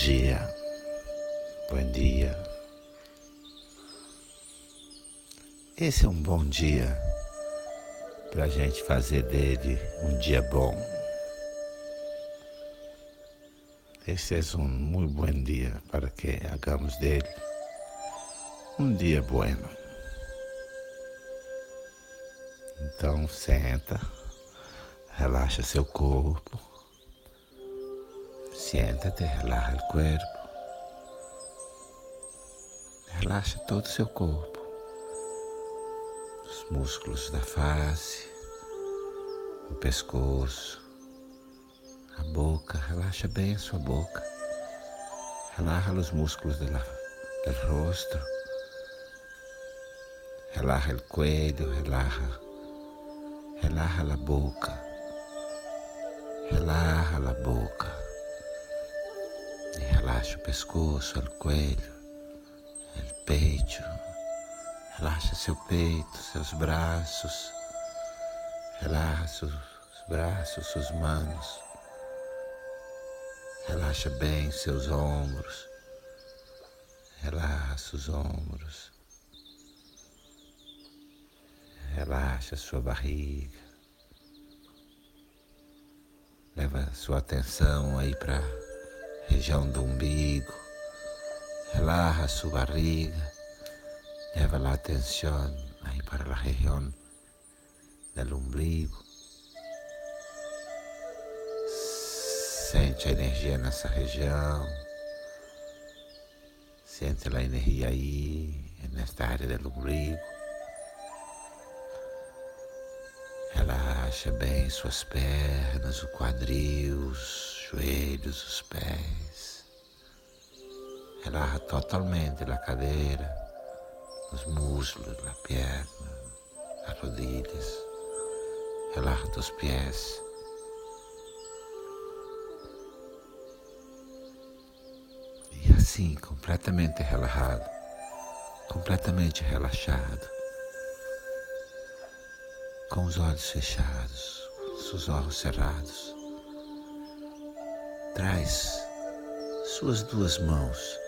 dia, bom dia. Esse é um bom dia para a gente fazer dele um dia bom. Esse é um muito bom dia para que hagamos dele um dia bueno. Então senta, relaxa seu corpo Siéntate, relaja el cuerpo. Relaxa todo o seu corpo. Os músculos da face, o pescoço, a boca. Relaxa bem a sua boca. Relaja os músculos do rosto. Relaja o cuello, relaja. Relaja a boca. Relaja a boca. Relaxa o pescoço, o coelho, o peito. Relaxa seu peito, seus braços. Relaxa os braços, suas mãos. Relaxa bem seus ombros. Relaxa os ombros. Relaxa sua barriga. Leva sua atenção aí para região do umbigo. Relaja sua barriga. Leva a atenção aí para a região do umbigo. Sente a energia nessa região. Sente a energia aí, nesta área do umbigo. Relaxa bem suas pernas, o quadril, joelhos, os pés. Relaxa totalmente a cadeira, os músculos, a perna, as rodilhas. Relaxa os pés. E assim, completamente relaxado, completamente relaxado, com os olhos fechados, os olhos cerrados. Traz suas duas mãos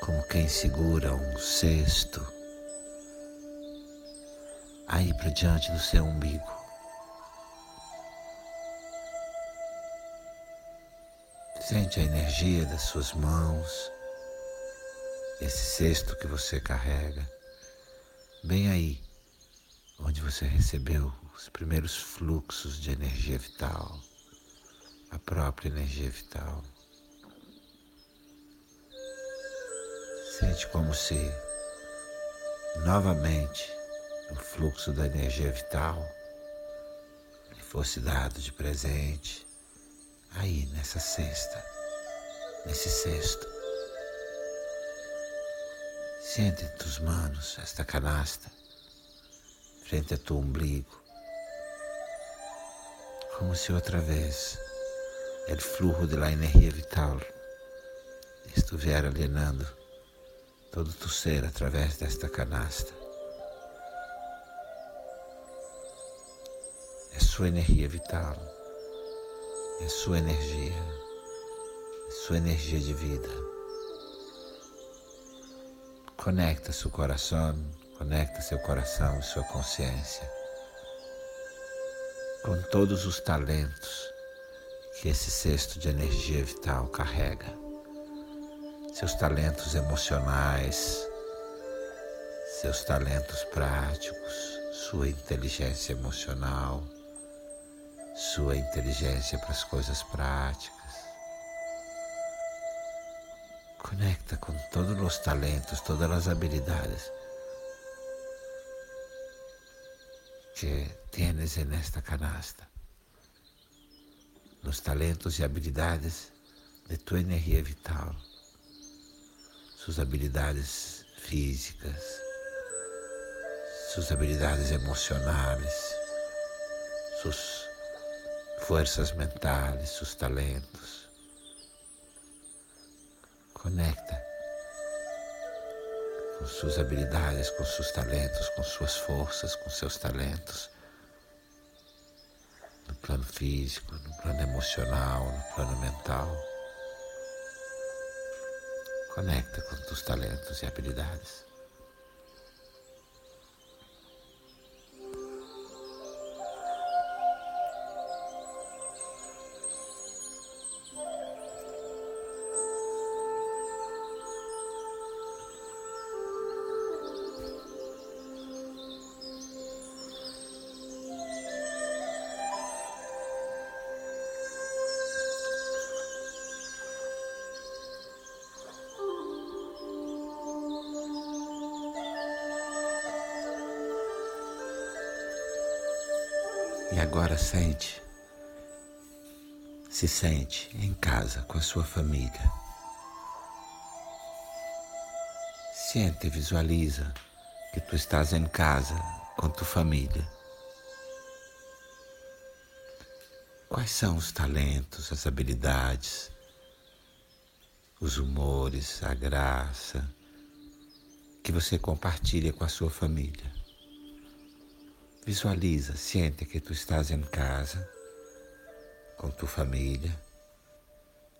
como quem segura um cesto aí para diante do seu umbigo. Sente a energia das suas mãos, esse cesto que você carrega, bem aí, onde você recebeu os primeiros fluxos de energia vital a própria energia vital. Sente como se novamente o fluxo da energia vital lhe fosse dado de presente aí nessa cesta, nesse cesto. Sente em tus manos esta canasta frente a tu umbigo, como se outra vez el flujo de la energía vital estuviera llenando todo tu ser a través desta canasta. É sua energia vital, é sua energia, é sua energia de vida. Conecta seu coração, conecta seu coração e sua consciência com todos os talentos que esse cesto de energia vital carrega. Seus talentos emocionais, seus talentos práticos, sua inteligência emocional, sua inteligência para as coisas práticas. Conecta com todos os talentos, todas as habilidades que tienes en esta canasta nos talentos e habilidades de tua energia vital, suas habilidades físicas, suas habilidades emocionais, suas forças mentais, seus talentos. Conecta com suas habilidades, com seus talentos, com suas forças, com seus talentos plano físico, no plano emocional, no plano mental. Conecta com tus talentos e habilidades. Agora sente, se sente em casa com a sua família. Sente e visualiza que tu estás em casa com tua família. Quais são os talentos, as habilidades, os humores, a graça que você compartilha com a sua família? Visualiza, sente que tu estás em casa com tua família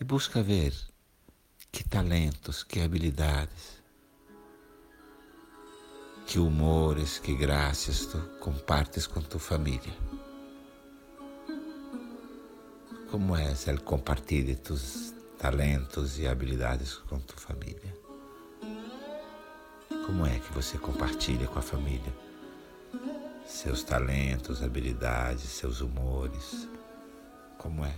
e busca ver que talentos, que habilidades, que humores, que graças tu compartes com tua família. Como é el compartilhe tus talentos e habilidades com tua família? Como é que você compartilha com a família? Seus talentos, habilidades, seus humores. Como é?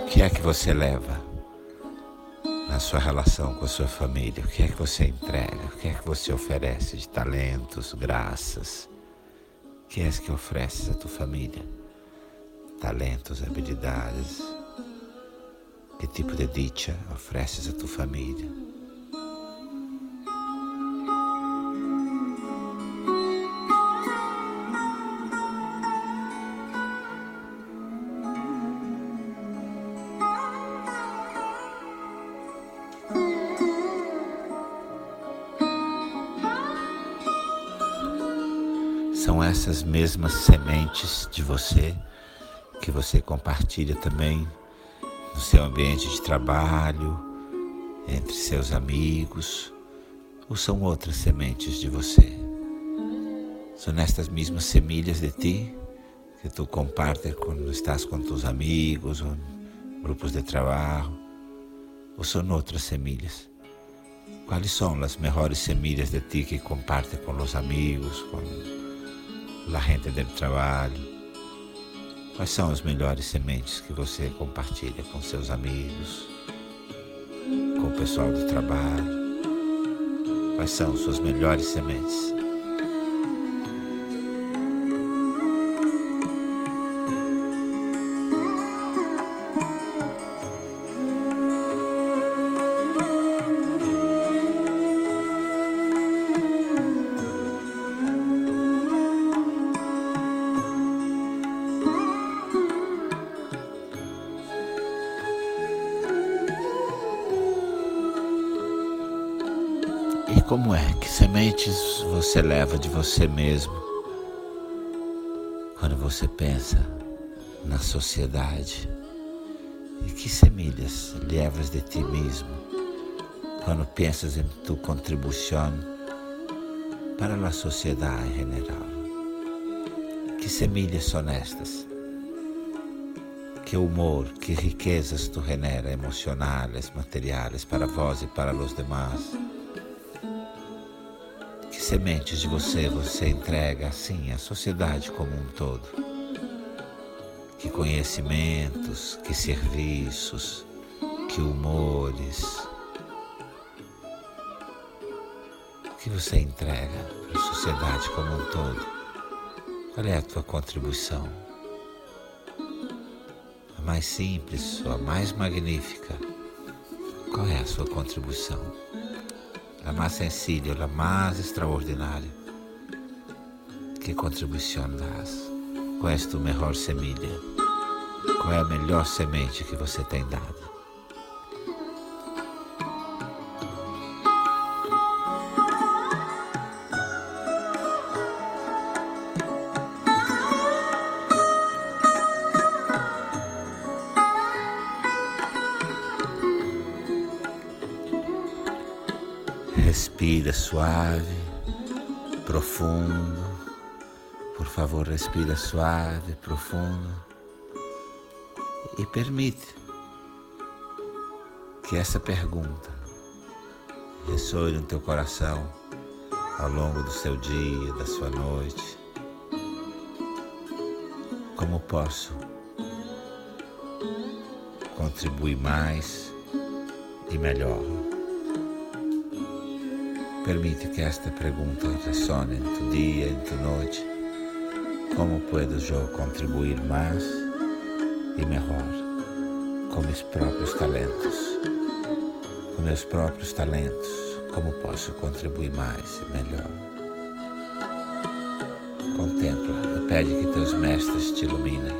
O que é que você leva? Sua relação com a sua família? O que é que você entrega? O que é que você oferece de talentos, graças? O que é que ofereces à tua família? Talentos, habilidades? Que tipo de dicha ofereces à tua família? Essas mesmas sementes de você que você compartilha também no seu ambiente de trabalho, entre seus amigos, ou são outras sementes de você? São estas mesmas semilhas de ti que tu compartes quando estás com tus amigos ou grupos de trabalho, ou são outras semilhas? Quais são as melhores semilhas de ti que compartes com os amigos, com la gente do trabalho. Quais são as melhores sementes que você compartilha com seus amigos, com o pessoal do trabalho? Quais são suas melhores sementes? Que sementes você leva de você mesmo quando você pensa na sociedade? E que semilhas levas de ti mesmo quando pensas em tua contribuição para a sociedade em geral? Que semilhas são estas? Que humor, que riquezas tu genera emocionais, materiais para vós e para os demais? Sementes de você você entrega assim à sociedade como um todo? Que conhecimentos, que serviços, que humores, que você entrega para a sociedade como um todo? Qual é a tua contribuição? A mais simples ou a mais magnífica? Qual é a sua contribuição? La más sencilla, la más extraordinaria. Que contribuição das? Qual melhor semilha? Qual é a melhor semente que você tem dado? Respira suave, profundo. Por favor, respira suave, profundo. E permite que essa pergunta ressoe no teu coração ao longo do seu dia, da sua noite. Como posso contribuir mais e melhor? Permite que esta pergunta ressone em tu dia, em tu noite. Como puedo eu contribuir mais e melhor com meus próprios talentos? Com meus próprios talentos como posso contribuir mais e melhor? Contempla e pede que teus mestres te iluminem.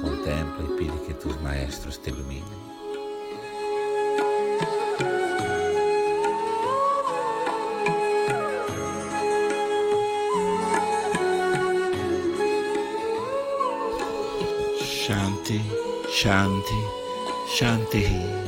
Contempla e pede que teus maestros te iluminem. Shanti Shanti he.